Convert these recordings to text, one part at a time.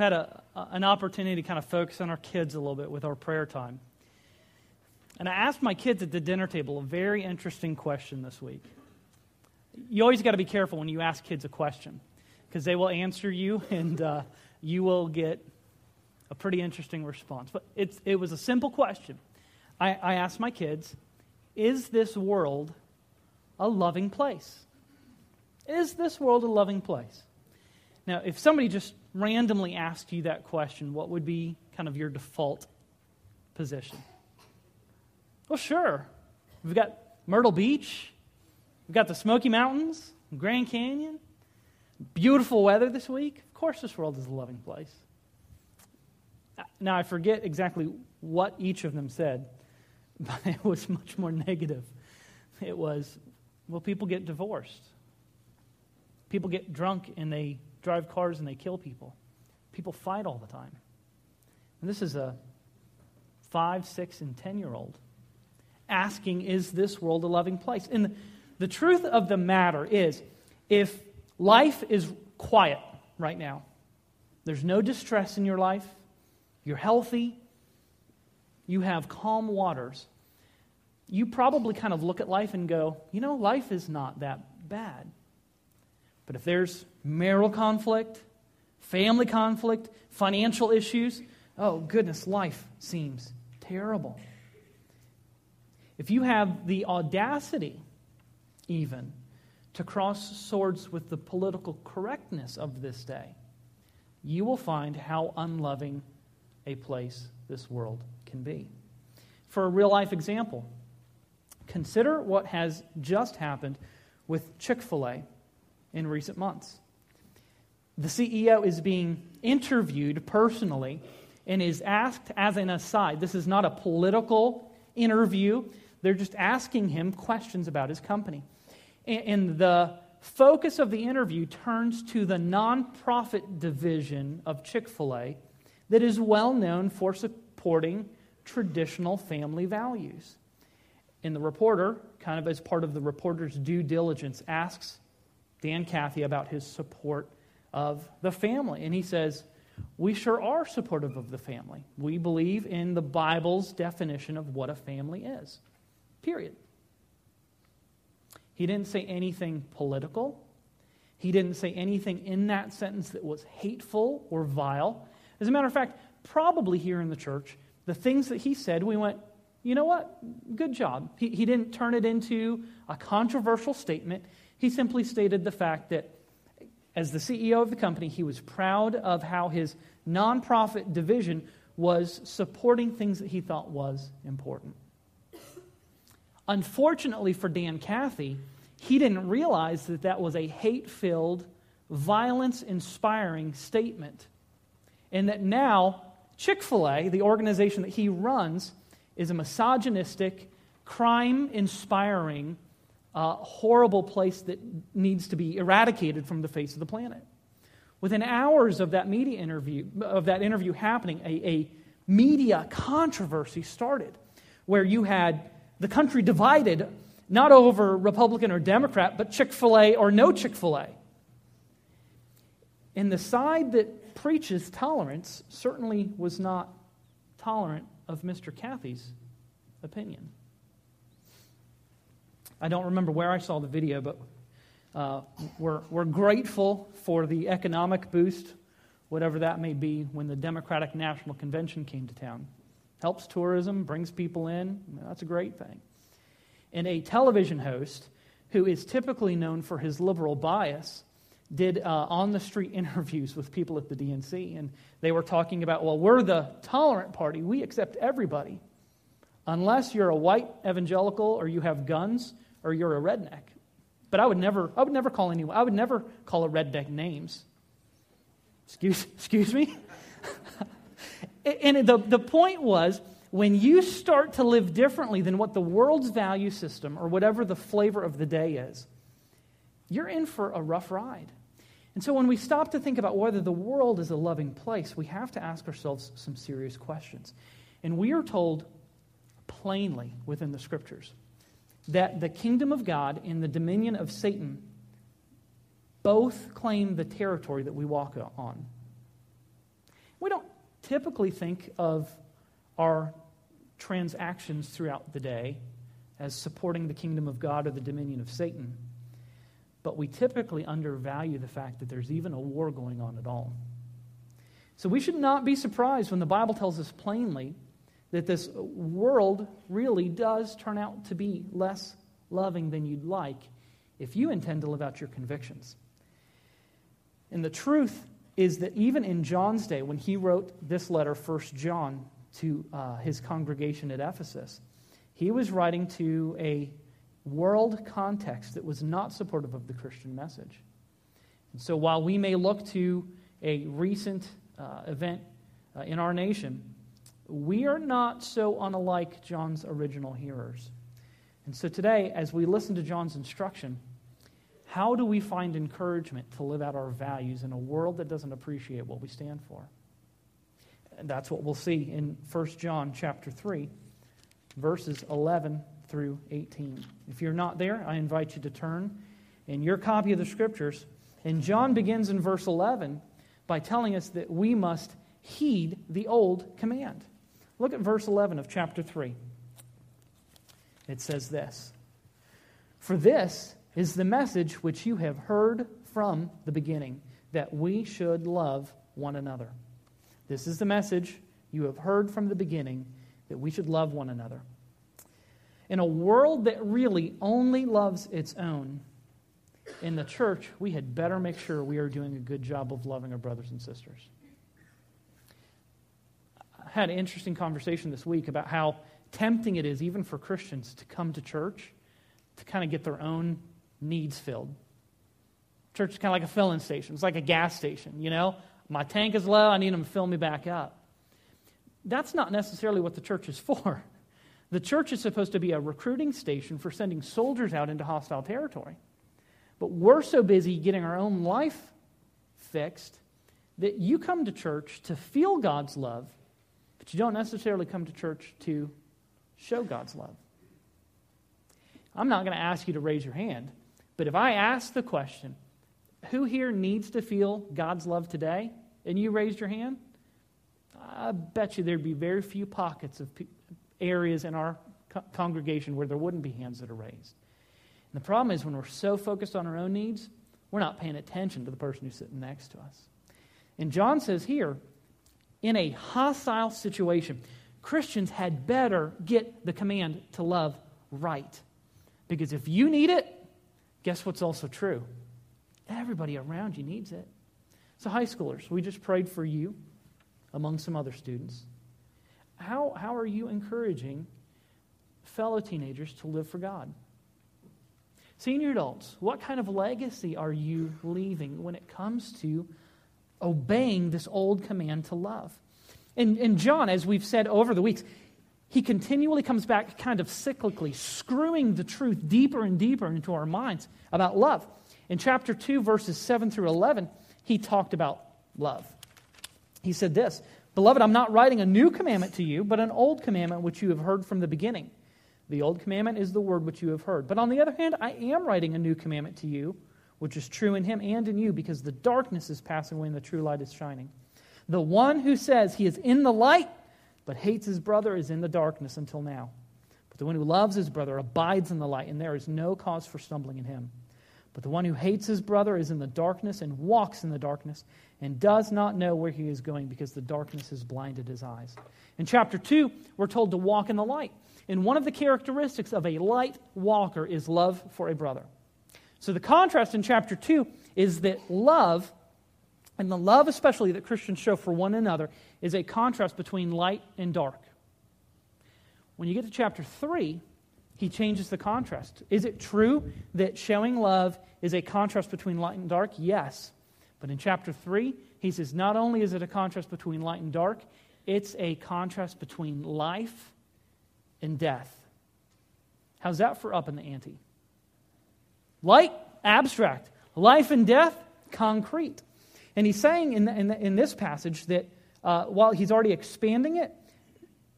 had a, an opportunity to kind of focus on our kids a little bit with our prayer time. And I asked my kids at the dinner table a very interesting question this week. You always got to be careful when you ask kids a question because they will answer you and uh, you will get a pretty interesting response. But it's, it was a simple question. I, I asked my kids, Is this world a loving place? Is this world a loving place? Now, if somebody just randomly asked you that question, what would be kind of your default position? Well, sure. We've got Myrtle Beach, we've got the Smoky Mountains, Grand Canyon, beautiful weather this week. Of course, this world is a loving place. Now, I forget exactly what each of them said, but it was much more negative. It was, well, people get divorced. People get drunk and they drive cars and they kill people. People fight all the time. And this is a five, six, and 10 year old asking, Is this world a loving place? And the, the truth of the matter is, if life is quiet right now, there's no distress in your life, you're healthy, you have calm waters, you probably kind of look at life and go, You know, life is not that bad. But if there's marital conflict, family conflict, financial issues, oh goodness, life seems terrible. If you have the audacity, even, to cross swords with the political correctness of this day, you will find how unloving a place this world can be. For a real life example, consider what has just happened with Chick fil A in recent months. The CEO is being interviewed personally and is asked as an aside. This is not a political interview. They're just asking him questions about his company. And the focus of the interview turns to the nonprofit division of Chick fil A that is well known for supporting traditional family values. And the reporter, kind of as part of the reporter's due diligence, asks Dan Cathy about his support of the family. And he says, We sure are supportive of the family. We believe in the Bible's definition of what a family is. Period. He didn't say anything political. He didn't say anything in that sentence that was hateful or vile. As a matter of fact, probably here in the church, the things that he said, we went, you know what? Good job. He, he didn't turn it into a controversial statement. He simply stated the fact that as the CEO of the company, he was proud of how his nonprofit division was supporting things that he thought was important. Unfortunately for Dan Cathy, he didn't realize that that was a hate filled, violence inspiring statement. And that now Chick fil A, the organization that he runs, is a misogynistic, crime inspiring, uh, horrible place that needs to be eradicated from the face of the planet. Within hours of that media interview, of that interview happening, a, a media controversy started where you had the country divided not over Republican or Democrat, but Chick fil A or no Chick fil A. And the side that preaches tolerance certainly was not tolerant of Mr. Cathy's opinion. I don't remember where I saw the video, but uh, we're, we're grateful for the economic boost, whatever that may be, when the Democratic National Convention came to town helps tourism, brings people in. That's a great thing. And a television host who is typically known for his liberal bias did uh, on the street interviews with people at the DNC. And they were talking about, well, we're the tolerant party, we accept everybody, unless you're a white evangelical or you have guns or you're a redneck. But I would never, I would never call anyone, I would never call a redneck names. Excuse, excuse me? And the, the point was when you start to live differently than what the world's value system or whatever the flavor of the day is, you're in for a rough ride. And so when we stop to think about whether the world is a loving place, we have to ask ourselves some serious questions. And we are told plainly within the scriptures that the kingdom of God and the dominion of Satan both claim the territory that we walk on. We don't typically think of our transactions throughout the day as supporting the kingdom of God or the dominion of Satan. But we typically undervalue the fact that there's even a war going on at all. So we should not be surprised when the Bible tells us plainly that this world really does turn out to be less loving than you'd like if you intend to live out your convictions. And the truth is that even in John's day, when he wrote this letter, 1 John, to uh, his congregation at Ephesus, he was writing to a world context that was not supportive of the Christian message. And so while we may look to a recent uh, event uh, in our nation, we are not so unlike John's original hearers. And so today, as we listen to John's instruction, how do we find encouragement to live out our values in a world that doesn't appreciate what we stand for? And that's what we'll see in 1 John chapter 3, verses 11 through 18. If you're not there, I invite you to turn in your copy of the scriptures. And John begins in verse 11 by telling us that we must heed the old command. Look at verse 11 of chapter 3. It says this For this is the message which you have heard from the beginning, that we should love one another. This is the message you have heard from the beginning, that we should love one another. In a world that really only loves its own, in the church, we had better make sure we are doing a good job of loving our brothers and sisters. Had an interesting conversation this week about how tempting it is, even for Christians, to come to church to kind of get their own needs filled. Church is kind of like a filling station. It's like a gas station, you know? My tank is low, I need them to fill me back up. That's not necessarily what the church is for. The church is supposed to be a recruiting station for sending soldiers out into hostile territory. But we're so busy getting our own life fixed that you come to church to feel God's love, you don't necessarily come to church to show God's love. I'm not going to ask you to raise your hand, but if I ask the question, who here needs to feel God's love today? And you raised your hand? I bet you there'd be very few pockets of areas in our co- congregation where there wouldn't be hands that are raised. And the problem is when we're so focused on our own needs, we're not paying attention to the person who's sitting next to us. And John says here, in a hostile situation, Christians had better get the command to love right. Because if you need it, Guess what's also true? Everybody around you needs it. So, high schoolers, we just prayed for you among some other students. How, how are you encouraging fellow teenagers to live for God? Senior adults, what kind of legacy are you leaving when it comes to obeying this old command to love? And, and John, as we've said over the weeks, he continually comes back kind of cyclically, screwing the truth deeper and deeper into our minds about love. In chapter 2, verses 7 through 11, he talked about love. He said this Beloved, I'm not writing a new commandment to you, but an old commandment which you have heard from the beginning. The old commandment is the word which you have heard. But on the other hand, I am writing a new commandment to you, which is true in him and in you, because the darkness is passing away and the true light is shining. The one who says he is in the light but hates his brother is in the darkness until now. But the one who loves his brother abides in the light, and there is no cause for stumbling in him. But the one who hates his brother is in the darkness and walks in the darkness and does not know where he is going because the darkness has blinded his eyes. In chapter 2, we're told to walk in the light. And one of the characteristics of a light walker is love for a brother. So the contrast in chapter 2 is that love and the love, especially that Christians show for one another, is a contrast between light and dark. When you get to chapter 3, he changes the contrast. Is it true that showing love is a contrast between light and dark? Yes. But in chapter 3, he says not only is it a contrast between light and dark, it's a contrast between life and death. How's that for up in the ante? Light, abstract. Life and death, concrete. And he's saying in, the, in, the, in this passage that uh, while he's already expanding it,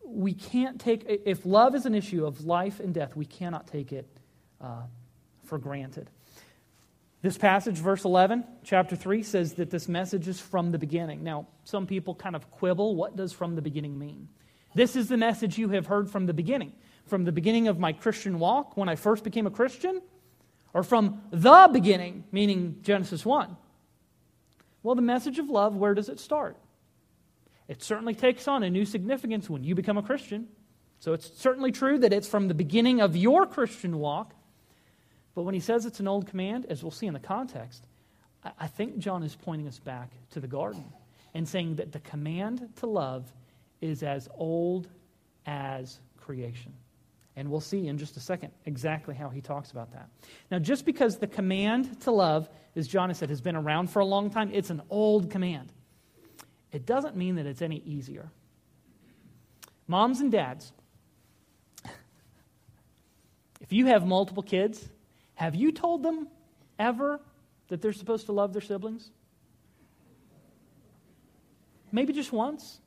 we can't take, if love is an issue of life and death, we cannot take it uh, for granted. This passage, verse 11, chapter 3, says that this message is from the beginning. Now, some people kind of quibble. What does from the beginning mean? This is the message you have heard from the beginning. From the beginning of my Christian walk, when I first became a Christian, or from the beginning, meaning Genesis 1. Well, the message of love, where does it start? It certainly takes on a new significance when you become a Christian. So it's certainly true that it's from the beginning of your Christian walk. But when he says it's an old command, as we'll see in the context, I think John is pointing us back to the garden and saying that the command to love is as old as creation. And we'll see in just a second exactly how he talks about that. Now, just because the command to love, as John has said, has been around for a long time, it's an old command. It doesn't mean that it's any easier. Moms and dads, if you have multiple kids, have you told them ever that they're supposed to love their siblings? Maybe just once?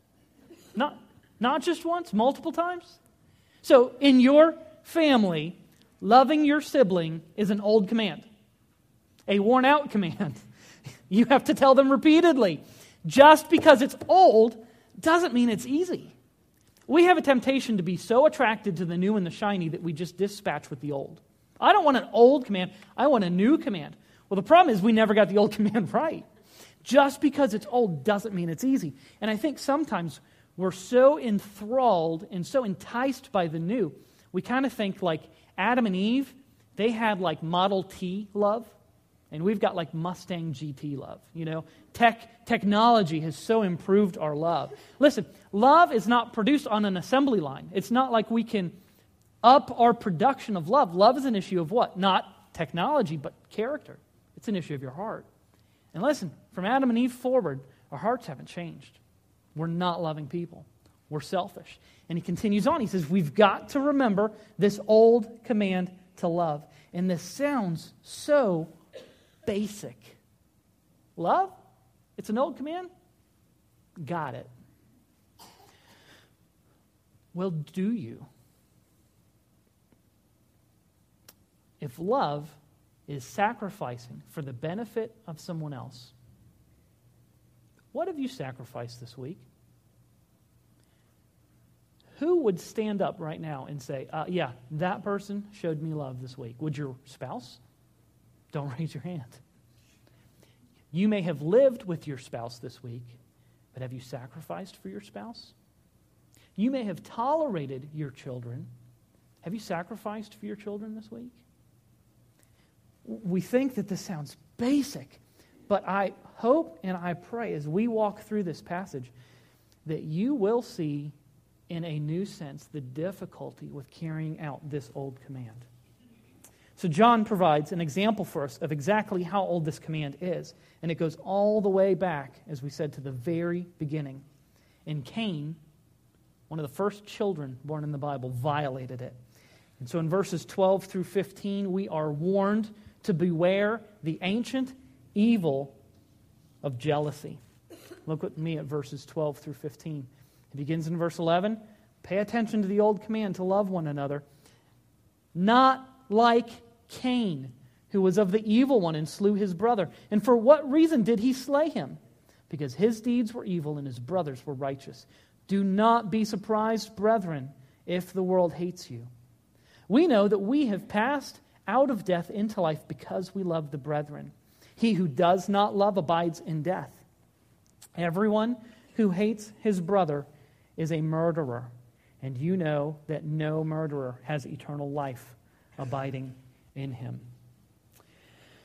Not, not just once, multiple times? So, in your family, loving your sibling is an old command, a worn out command. You have to tell them repeatedly. Just because it's old doesn't mean it's easy. We have a temptation to be so attracted to the new and the shiny that we just dispatch with the old. I don't want an old command, I want a new command. Well, the problem is we never got the old command right. Just because it's old doesn't mean it's easy. And I think sometimes we're so enthralled and so enticed by the new, we kind of think like Adam and Eve, they had like Model T love, and we've got like Mustang GT love. You know, tech technology has so improved our love. Listen, love is not produced on an assembly line. It's not like we can up our production of love. Love is an issue of what? Not technology, but character. It's an issue of your heart. And listen, from Adam and Eve forward, our hearts haven't changed. We're not loving people, we're selfish. And he continues on. He says, We've got to remember this old command to love. And this sounds so basic. Love? It's an old command? Got it. Well, do you? if love is sacrificing for the benefit of someone else, what have you sacrificed this week? Who would stand up right now and say, uh, Yeah, that person showed me love this week? Would your spouse? Don't raise your hand. You may have lived with your spouse this week, but have you sacrificed for your spouse? You may have tolerated your children. Have you sacrificed for your children this week? we think that this sounds basic, but I hope and I pray as we walk through this passage that you will see in a new sense the difficulty with carrying out this old command. So, John provides an example for us of exactly how old this command is. And it goes all the way back, as we said, to the very beginning. And Cain, one of the first children born in the Bible, violated it. And so, in verses 12 through 15, we are warned to beware the ancient evil of jealousy. Look with me at verses 12 through 15. It begins in verse 11. Pay attention to the old command to love one another. Not like Cain, who was of the evil one and slew his brother. And for what reason did he slay him? Because his deeds were evil and his brothers were righteous. Do not be surprised, brethren, if the world hates you. We know that we have passed out of death into life because we love the brethren. He who does not love abides in death. Everyone who hates his brother is a murderer, and you know that no murderer has eternal life abiding in him.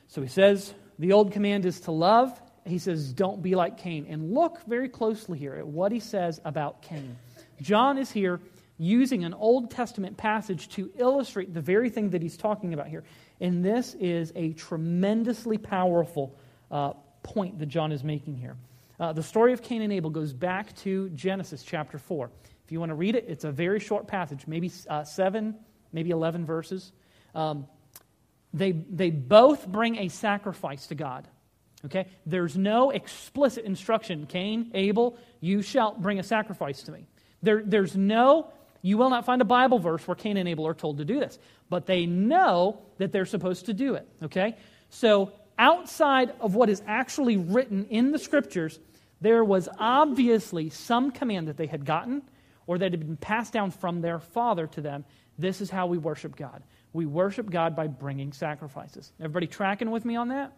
So he says the old command is to love. He says, don't be like Cain. And look very closely here at what he says about Cain. John is here using an Old Testament passage to illustrate the very thing that he's talking about here. And this is a tremendously powerful uh, point that John is making here. Uh, the story of Cain and Abel goes back to Genesis chapter 4. If you want to read it, it's a very short passage, maybe uh, seven, maybe 11 verses. Um, they, they both bring a sacrifice to God. Okay? There's no explicit instruction Cain, Abel, you shall bring a sacrifice to me. There, there's no you will not find a Bible verse where Cain and Abel are told to do this, but they know that they're supposed to do it, okay? So outside of what is actually written in the scriptures, there was obviously some command that they had gotten or that had been passed down from their father to them. This is how we worship God. We worship God by bringing sacrifices. Everybody tracking with me on that?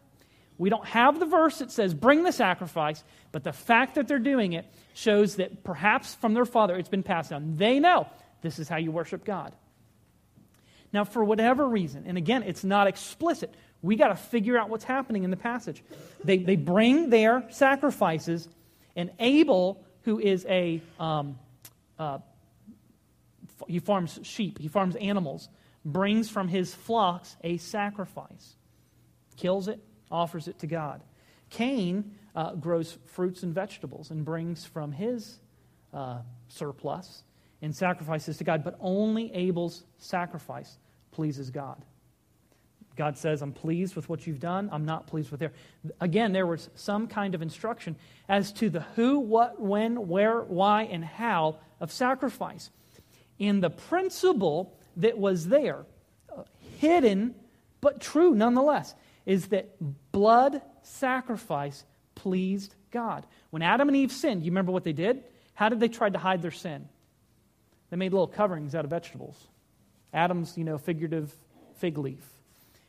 We don't have the verse that says, bring the sacrifice, but the fact that they're doing it shows that perhaps from their father it's been passed down. They know this is how you worship God. Now, for whatever reason, and again, it's not explicit, we got to figure out what's happening in the passage. They, they bring their sacrifices, and Abel, who is a, um, uh, he farms sheep, he farms animals, brings from his flocks a sacrifice, kills it, offers it to God. Cain uh, grows fruits and vegetables and brings from his uh, surplus and sacrifices to God, but only Abel's sacrifice pleases God. God says, I'm pleased with what you've done. I'm not pleased with their. Again, there was some kind of instruction as to the who, what, when, where, why, and how of sacrifice. And the principle that was there, uh, hidden but true nonetheless, is that blood sacrifice pleased God. When Adam and Eve sinned, you remember what they did? How did they try to hide their sin? They made little coverings out of vegetables. Adam's, you know, figurative fig leaf.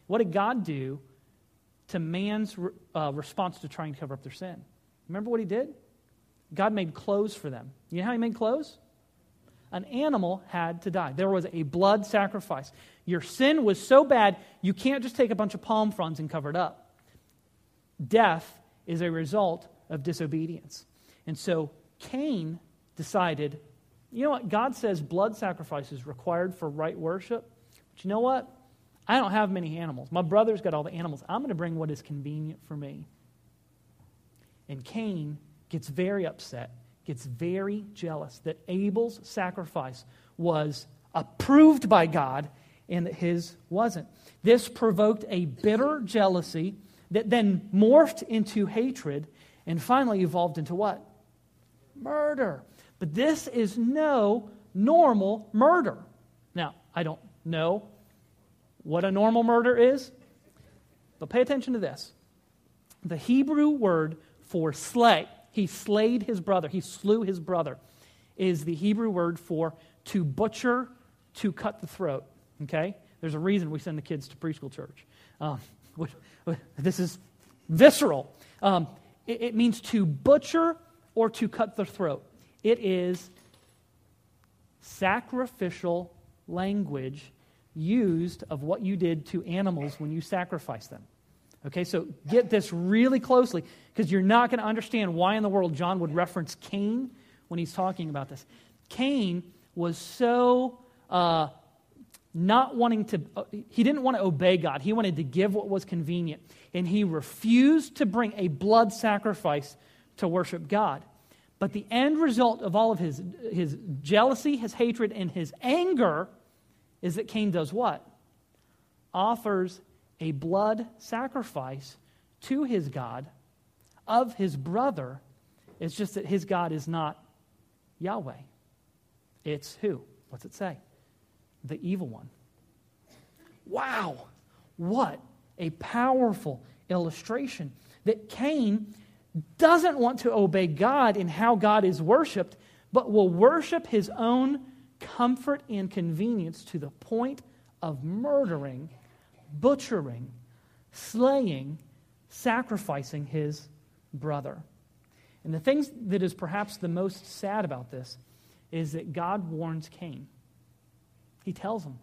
What did God do to man's uh, response to trying to cover up their sin? Remember what he did? God made clothes for them. You know how he made clothes? An animal had to die. There was a blood sacrifice. Your sin was so bad, you can't just take a bunch of palm fronds and cover it up. Death is a result of disobedience. And so Cain decided you know what? God says blood sacrifice is required for right worship. But you know what? I don't have many animals. My brother's got all the animals. I'm going to bring what is convenient for me. And Cain gets very upset, gets very jealous that Abel's sacrifice was approved by God and that his wasn't. This provoked a bitter jealousy that then morphed into hatred and finally evolved into what? Murder. But this is no normal murder. Now, I don't know what a normal murder is, but pay attention to this. The Hebrew word for slay, he slayed his brother, he slew his brother, is the Hebrew word for to butcher, to cut the throat. Okay? There's a reason we send the kids to preschool church. Um, this is visceral. Um, it, it means to butcher or to cut the throat. It is sacrificial language used of what you did to animals when you sacrificed them. Okay, so get this really closely because you're not going to understand why in the world John would reference Cain when he's talking about this. Cain was so uh, not wanting to, uh, he didn't want to obey God. He wanted to give what was convenient. And he refused to bring a blood sacrifice to worship God. But the end result of all of his, his jealousy, his hatred, and his anger is that Cain does what? Offers a blood sacrifice to his God of his brother. It's just that his God is not Yahweh. It's who? What's it say? The evil one. Wow! What a powerful illustration that Cain doesn't want to obey God in how God is worshiped, but will worship his own comfort and convenience to the point of murdering, butchering, slaying, sacrificing his brother. And the thing that is perhaps the most sad about this is that God warns Cain. He tells him.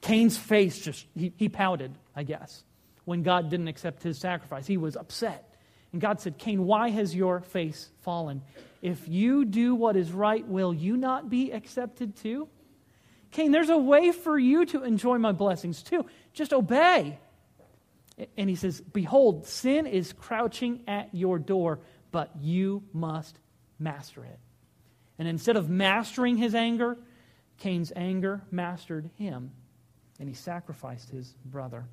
Cain's face just, he, he pouted, I guess, when God didn't accept his sacrifice. He was upset. And God said, Cain, why has your face fallen? If you do what is right, will you not be accepted too? Cain, there's a way for you to enjoy my blessings too. Just obey. And he says, Behold, sin is crouching at your door, but you must master it. And instead of mastering his anger, Cain's anger mastered him, and he sacrificed his brother.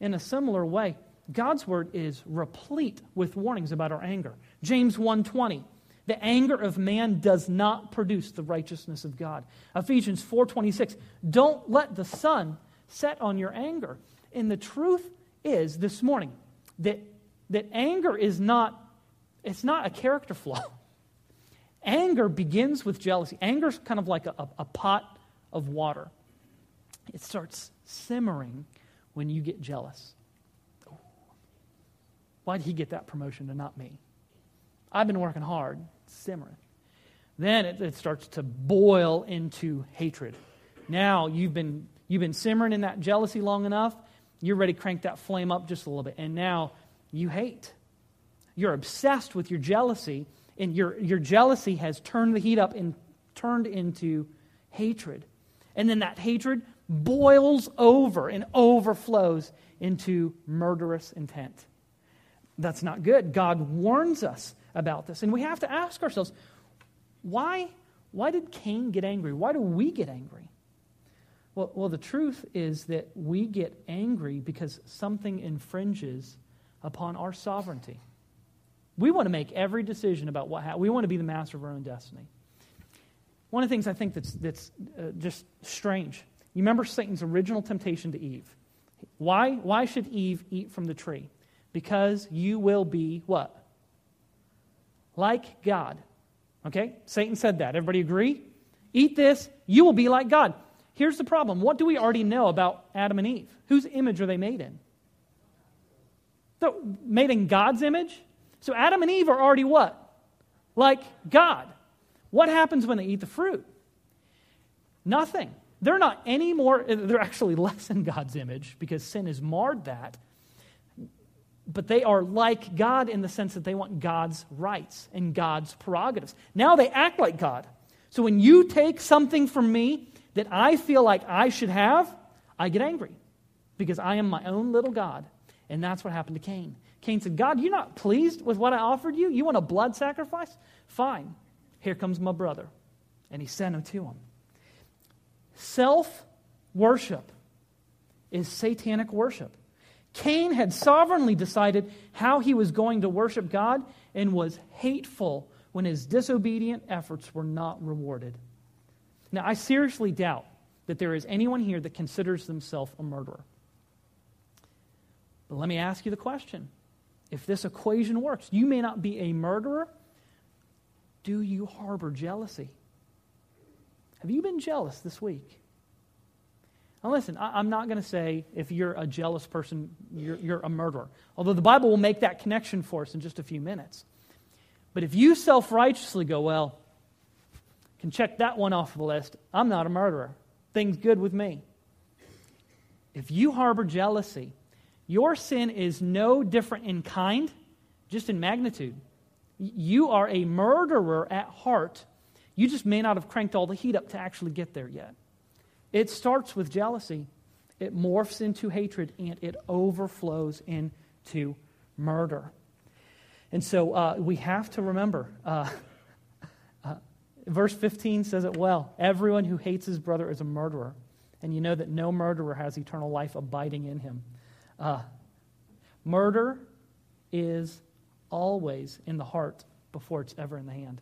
In a similar way, God's word is replete with warnings about our anger. James 1:20 the anger of man does not produce the righteousness of God. Ephesians 4:26 Don't let the sun set on your anger. And the truth is this morning that, that anger is not, it's not a character flaw. Anger begins with jealousy. Anger is kind of like a, a, a pot of water. It starts simmering when you get jealous. Why did he get that promotion and not me? I've been working hard, simmering. Then it, it starts to boil into hatred. Now you've been, you've been simmering in that jealousy long enough, you're ready to crank that flame up just a little bit. And now you hate. You're obsessed with your jealousy, and your, your jealousy has turned the heat up and turned into hatred. And then that hatred boils over and overflows into murderous intent. That's not good. God warns us about this. And we have to ask ourselves why, why did Cain get angry? Why do we get angry? Well, well, the truth is that we get angry because something infringes upon our sovereignty. We want to make every decision about what happens. We want to be the master of our own destiny. One of the things I think that's, that's uh, just strange, you remember Satan's original temptation to Eve. Why, why should Eve eat from the tree? Because you will be what? Like God. Okay? Satan said that. Everybody agree? Eat this, you will be like God. Here's the problem what do we already know about Adam and Eve? Whose image are they made in? They're made in God's image? So Adam and Eve are already what? Like God. What happens when they eat the fruit? Nothing. They're not any more, they're actually less in God's image because sin has marred that. But they are like God in the sense that they want God's rights and God's prerogatives. Now they act like God. So when you take something from me that I feel like I should have, I get angry because I am my own little God. And that's what happened to Cain. Cain said, God, you're not pleased with what I offered you? You want a blood sacrifice? Fine. Here comes my brother. And he sent him to him. Self worship is satanic worship. Cain had sovereignly decided how he was going to worship God and was hateful when his disobedient efforts were not rewarded. Now, I seriously doubt that there is anyone here that considers themselves a murderer. But let me ask you the question if this equation works, you may not be a murderer. Do you harbor jealousy? Have you been jealous this week? Now, listen, I, am not going to say if you're a jealous person, you're, you're a murderer. Although the Bible will make that connection for us in just a few minutes. But if you self righteously go, well, can check that one off the list. I'm not a murderer. Things good with me. If you harbor jealousy, your sin is no different in kind, just in magnitude. You are a murderer at heart. You just may not have cranked all the heat up to actually get there yet. It starts with jealousy, it morphs into hatred, and it overflows into murder. And so uh, we have to remember uh, Verse 15 says it well Everyone who hates his brother is a murderer, and you know that no murderer has eternal life abiding in him. Uh, murder is always in the heart before it's ever in the hand.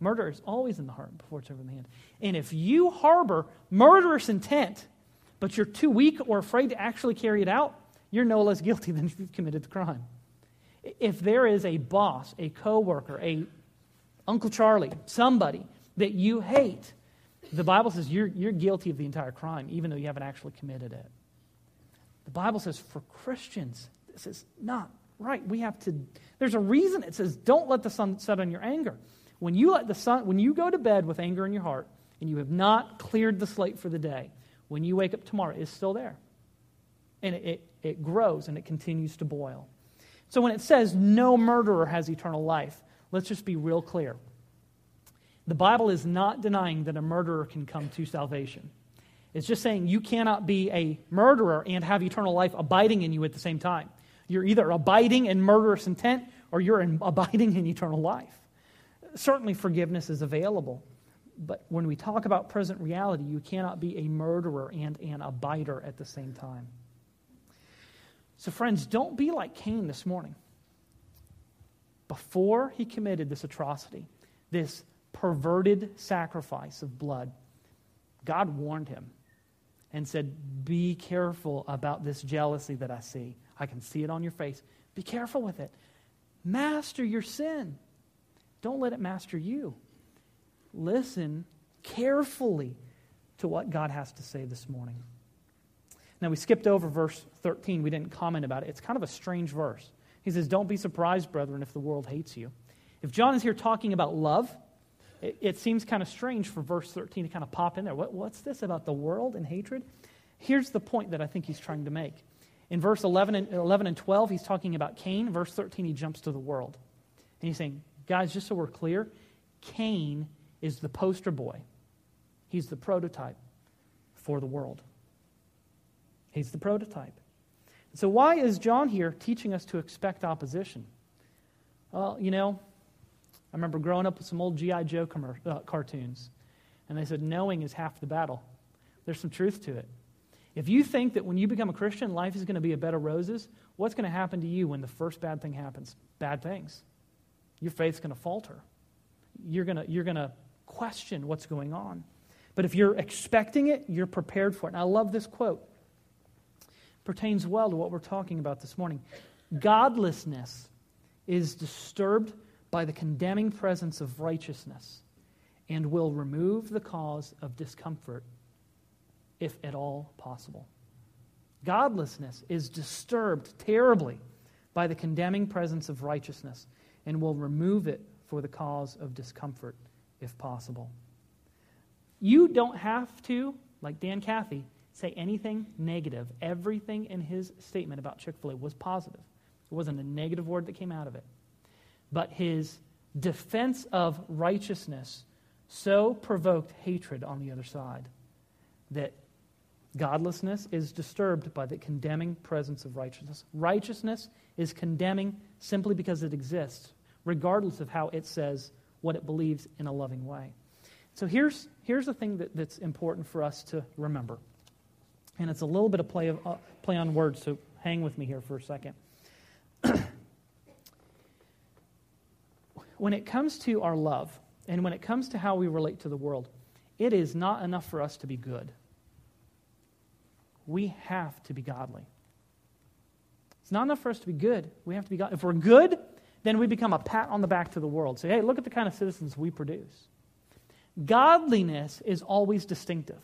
Murder is always in the heart before it's ever in the hand. And if you harbor murderous intent, but you're too weak or afraid to actually carry it out, you're no less guilty than if you've committed the crime. If there is a boss, a coworker, a Uncle Charlie, somebody that you hate, the Bible says you're, you're guilty of the entire crime, even though you haven't actually committed it. The Bible says for Christians, this is not right. We have to, there's a reason it says, don't let the sun set on your anger. When you let the sun, when you go to bed with anger in your heart and you have not cleared the slate for the day, when you wake up tomorrow, it's still there. And it, it, it grows and it continues to boil. So when it says no murderer has eternal life, Let's just be real clear. The Bible is not denying that a murderer can come to salvation. It's just saying you cannot be a murderer and have eternal life abiding in you at the same time. You're either abiding in murderous intent or you're in, abiding in eternal life. Certainly, forgiveness is available. But when we talk about present reality, you cannot be a murderer and an abider at the same time. So, friends, don't be like Cain this morning before he committed this atrocity, this perverted sacrifice of blood, God warned him. and said, Be careful about this jealousy that I see. I can see it on your face. Be careful with it. Master your sin. Don't let it master you. Listen carefully to what God has to say this morning. Now, we skipped over verse 13. We didn't comment about it. It's kind of a strange verse. He says, Don't be surprised, brethren, if the world hates you. If John is here talking about love, it, it seems kind of strange for verse 13 to kind of pop in there. What, what's this about the world and hatred? Here's the point that I think he's trying to make. In verse 11 and, 11 and 12, he's talking about Cain. Verse 13, he jumps to the world. And he's saying, guys, just so we're clear, Cain is the poster boy, he's the prototype for the world. He's the prototype. So, why is John here teaching us to expect opposition? Well, you know, I remember growing up with some old G.I. Joe commer- uh, cartoons, and they said, knowing is half the battle. There's some truth to it. If you think that when you become a Christian, life is going to be a bed of roses, what's going to happen to you when the first bad thing happens? Bad things. Your faith's going to falter. You're going you're to question what's going on. But if you're expecting it, you're prepared for it. And I love this quote. Pertains well to what we're talking about this morning. Godlessness is disturbed by the condemning presence of righteousness and will remove the cause of discomfort if at all possible. Godlessness is disturbed terribly by the condemning presence of righteousness and will remove it for the cause of discomfort if possible. You don't have to, like Dan Cathy, say anything negative. Everything in his statement about Chick fil A was positive. it wasn't a negative word that came out of it but his defense of righteousness so provoked hatred on the other side that godlessness is disturbed by the condemning presence of righteousness. Righteousness is condemning simply because it exists, regardless of how it says what it believes in a loving way. So here's, here's the thing that, that's important for us to remember. And it's a little bit of play, of, uh, play on words, so hang with me here for a second. when it comes to our love and when it comes to how we relate to the world, it is not enough for us to be good. We have to be godly. It's not enough for us to be good. We have to be God. If we're good, then we become a pat on the back to the world. Say, hey, look at the kind of citizens we produce. Godliness is always distinctive.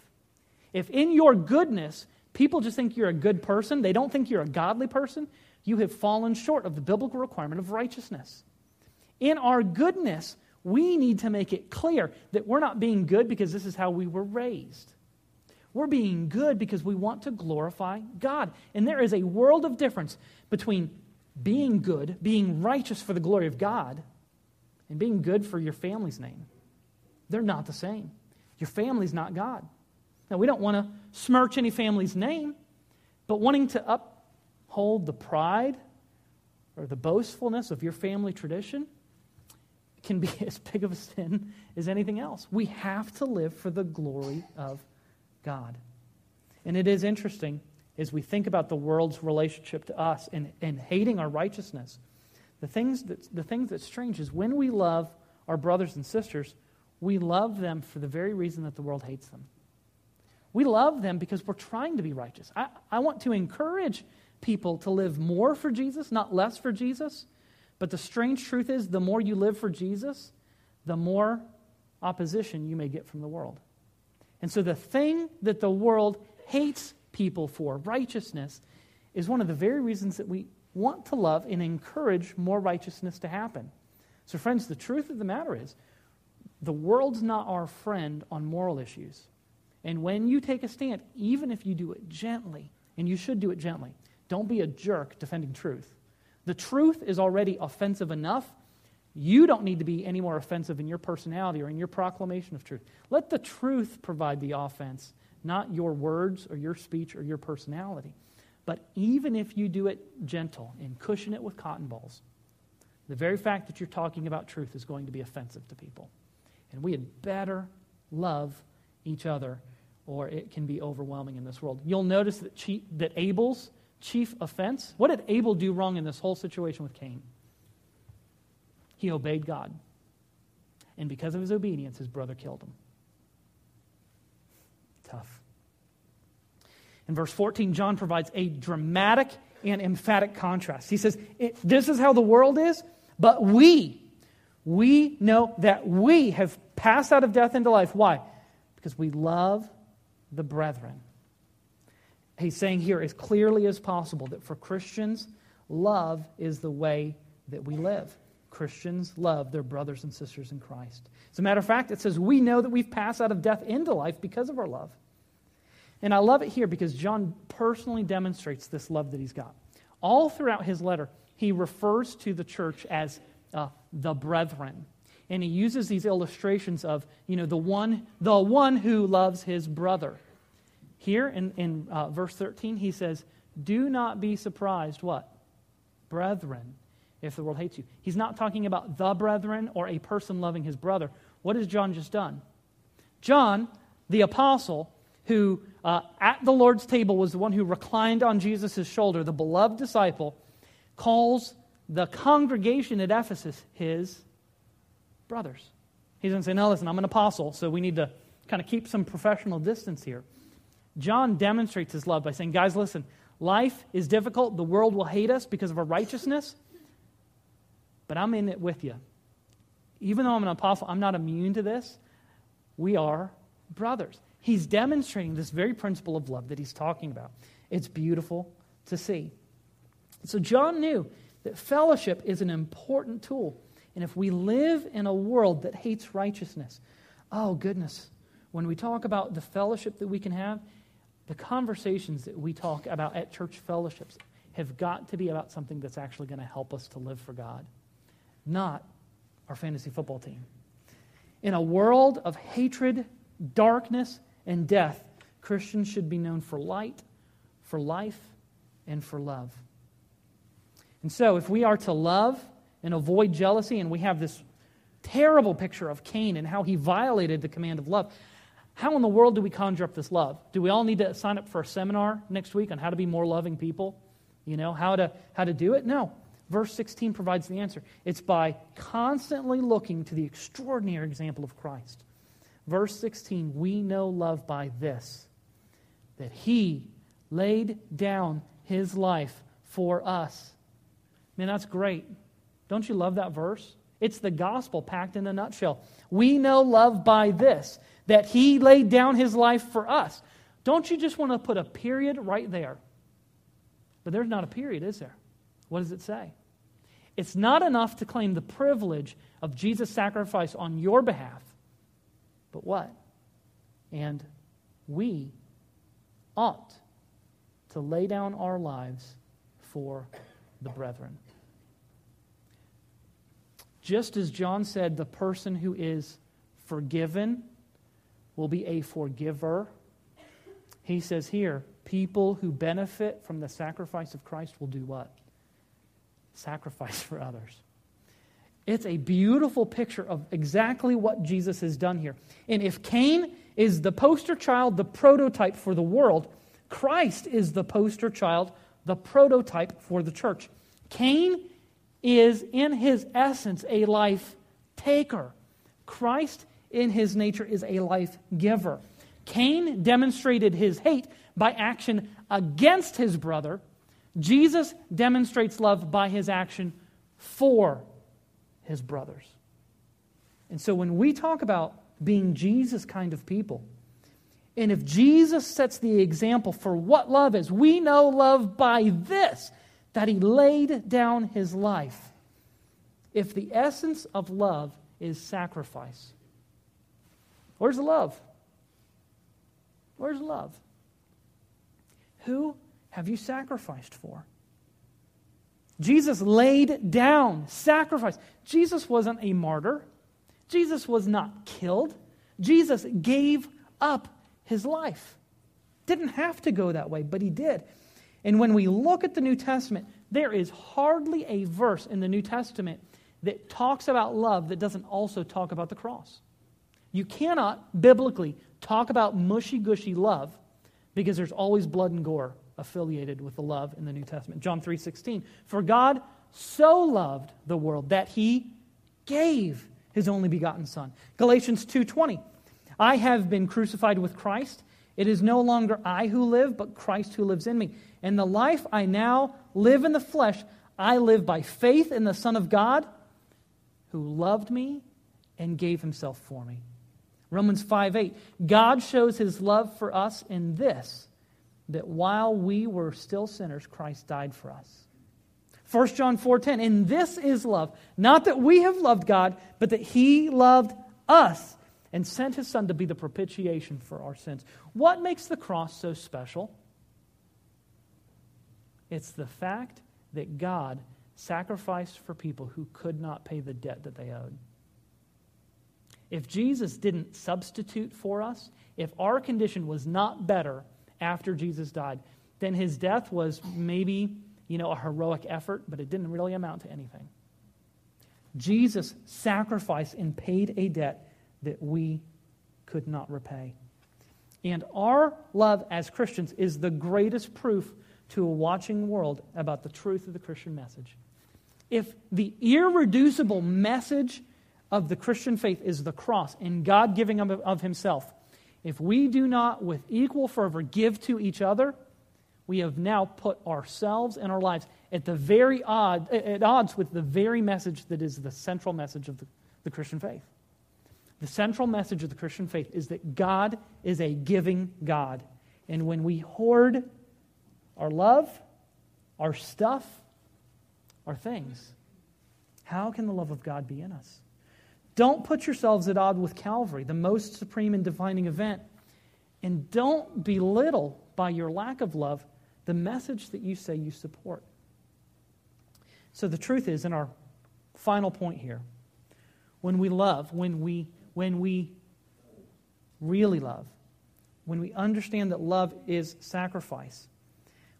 If in your goodness, people just think you're a good person, they don't think you're a godly person, you have fallen short of the biblical requirement of righteousness. In our goodness, we need to make it clear that we're not being good because this is how we were raised. We're being good because we want to glorify God. And there is a world of difference between being good, being righteous for the glory of God, and being good for your family's name. They're not the same. Your family's not God. Now, we don't want to smirch any family's name, but wanting to uphold the pride or the boastfulness of your family tradition can be as big of a sin as anything else. We have to live for the glory of God. And it is interesting as we think about the world's relationship to us and, and hating our righteousness. The things, that, the things that's strange is when we love our brothers and sisters, we love them for the very reason that the world hates them. We love them because we're trying to be righteous. I, I want to encourage people to live more for Jesus, not less for Jesus. But the strange truth is, the more you live for Jesus, the more opposition you may get from the world. And so the thing that the world hates people for, righteousness, is one of the very reasons that we want to love and encourage more righteousness to happen. So, friends, the truth of the matter is, the world's not our friend on moral issues. And when you take a stand, even if you do it gently, and you should do it gently, don't be a jerk defending truth. The truth is already offensive enough. You don't need to be any more offensive in your personality or in your proclamation of truth. Let the truth provide the offense, not your words or your speech or your personality. But even if you do it gentle and cushion it with cotton balls, the very fact that you're talking about truth is going to be offensive to people. And we had better love each other, or it can be overwhelming in this world. You'll notice that, that Abel's chief offense? What did Abel do wrong in this whole situation with Cain? He obeyed God. And because of his obedience, his brother killed him. Tough. In verse 14, John provides a dramatic and emphatic contrast. He says, This is how the world is, but we, we know that we have passed out of death into life. Why? Because we love the brethren. He's saying here as clearly as possible that for Christians, love is the way that we live. Christians love their brothers and sisters in Christ. As a matter of fact, it says we know that we've passed out of death into life because of our love. And I love it here because John personally demonstrates this love that he's got. All throughout his letter, he refers to the church as uh, the brethren. And he uses these illustrations of, you know, the one, the one who loves his brother. Here in, in uh, verse 13, he says, Do not be surprised, what? Brethren, if the world hates you. He's not talking about the brethren or a person loving his brother. What has John just done? John, the apostle, who uh, at the Lord's table was the one who reclined on Jesus' shoulder, the beloved disciple, calls the congregation at Ephesus his brothers. Going to say, No, listen, I'm an apostle, so we need to kind of keep some professional distance here. John demonstrates his love by saying, Guys, listen, life is difficult. The world will hate us because of our righteousness but I'm in it with you. Even though I'm an apostle, I'm not immune to this. We are brothers. He's demonstrating this very principle of love that he's talking about. It's beautiful to see. So, John knew that fellowship is an important tool. And if we live in a world that hates righteousness, oh, goodness, when we talk about the fellowship that we can have, the conversations that we talk about at church fellowships have got to be about something that's actually going to help us to live for God not our fantasy football team. In a world of hatred, darkness, and death, Christians should be known for light, for life, and for love. And so, if we are to love and avoid jealousy, and we have this terrible picture of Cain and how he violated the command of love, how in the world do we conjure up this love? Do we all need to sign up for a seminar next week on how to be more loving people? You know, how to, how to do it? No. Verse 16 provides the answer. It's by constantly looking to the extraordinary example of Christ. Verse 16, we know love by this that he laid down his life for us. Man, that's great. Don't you love that verse? It's the gospel packed in a nutshell. We know love by this that he laid down his life for us. Don't you just want to put a period right there? But there's not a period, is there? What does it say? It's not enough to claim the privilege of Jesus' sacrifice on your behalf. But what? And we ought to lay down our lives for the brethren. Just as John said, the person who is forgiven will be a forgiver. He says here, people who benefit from the sacrifice of Christ will do what? Sacrifice for others. It's a beautiful picture of exactly what Jesus has done here. And if Cain is the poster child, the prototype for the world, Christ is the poster child, the prototype for the church. Cain is, in his essence, a life taker. Christ, in his nature, is a life giver. Cain demonstrated his hate by action against his brother. Jesus demonstrates love by his action for his brothers. And so when we talk about being Jesus kind of people, and if Jesus sets the example for what love is, we know love by this that he laid down his life. If the essence of love is sacrifice, where's the love? Where's love? Who have you sacrificed for? Jesus laid down, sacrifice. Jesus wasn't a martyr. Jesus was not killed. Jesus gave up his life. Didn't have to go that way, but he did. And when we look at the New Testament, there is hardly a verse in the New Testament that talks about love that doesn't also talk about the cross. You cannot biblically talk about mushy gushy love because there's always blood and gore affiliated with the love in the New Testament. John 3:16. For God so loved the world that he gave his only begotten son. Galatians 2:20. I have been crucified with Christ, It is no longer I who live, but Christ who lives in me. And the life I now live in the flesh, I live by faith in the Son of God who loved me and gave himself for me. Romans 5 8. God shows his love for us in this, that while we were still sinners, Christ died for us. 1 John 4 10. And this is love, not that we have loved God, but that he loved us and sent his son to be the propitiation for our sins. What makes the cross so special? It's the fact that God sacrificed for people who could not pay the debt that they owed. If Jesus didn't substitute for us, if our condition was not better after Jesus died, then his death was maybe, you know, a heroic effort, but it didn't really amount to anything. Jesus sacrificed and paid a debt that we could not repay. And our love as Christians is the greatest proof to a watching world about the truth of the Christian message. If the irreducible message of the Christian faith is the cross and God giving of, Himself, if we do not with equal fervor give to each other, we have now put ourselves and our lives at the very odd, at odds with the very message that is the central message of the, the Christian faith. The central message of the Christian faith is that God is a giving God. And when we hoard our love, our stuff, our things, how can the love of God be in us? Don't put yourselves at odds with Calvary, the most supreme and defining event. And don't belittle by your lack of love the message that you say you support. So the truth is, in our final point here, when we love, when we when we really love, when we understand that love is sacrifice,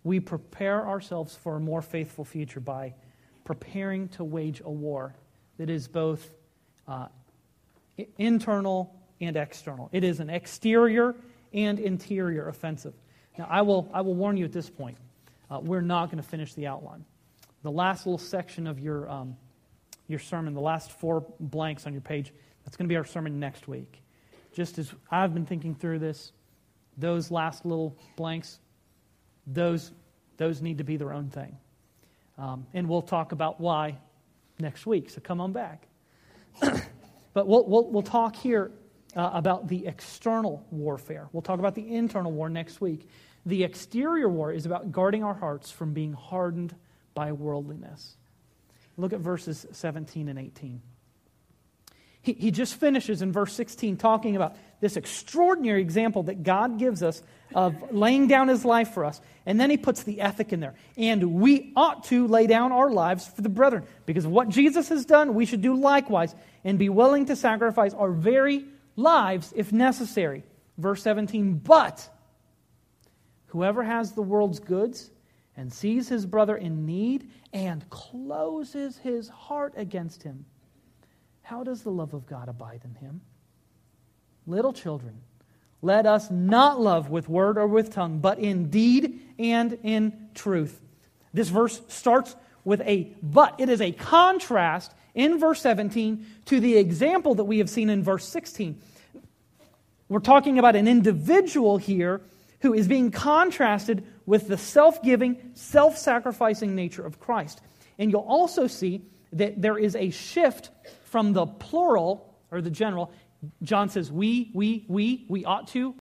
we prepare ourselves for a more faithful future by preparing to wage a war that is both uh, internal and external. It is an exterior and interior offensive. Now, I will, I will warn you at this point, uh, we're not going to finish the outline. The last little section of your, um, your sermon, the last four blanks on your page, that's going to be our sermon next week. Just as I've been thinking through this, those last little blanks, those, those need to be their own thing. Um, and we'll talk about why next week, so come on back. but we'll, we'll, we'll talk here uh, about the external warfare. We'll talk about the internal war next week. The exterior war is about guarding our hearts from being hardened by worldliness. Look at verses 17 and 18. He, he just finishes in verse 16 talking about this extraordinary example that God gives us of laying down his life for us. And then he puts the ethic in there. And we ought to lay down our lives for the brethren. Because what Jesus has done, we should do likewise and be willing to sacrifice our very lives if necessary. Verse 17, but whoever has the world's goods and sees his brother in need and closes his heart against him how does the love of God abide in him? Little children, let us not love with word or with tongue, but in deed and in truth. This verse starts with a but. It is a contrast in verse 17 to the example that we have seen in verse 16. We're talking about an individual here who is being contrasted with the self giving, self sacrificing nature of Christ. And you'll also see that there is a shift from the plural or the general. John says, we, we, we, we ought to,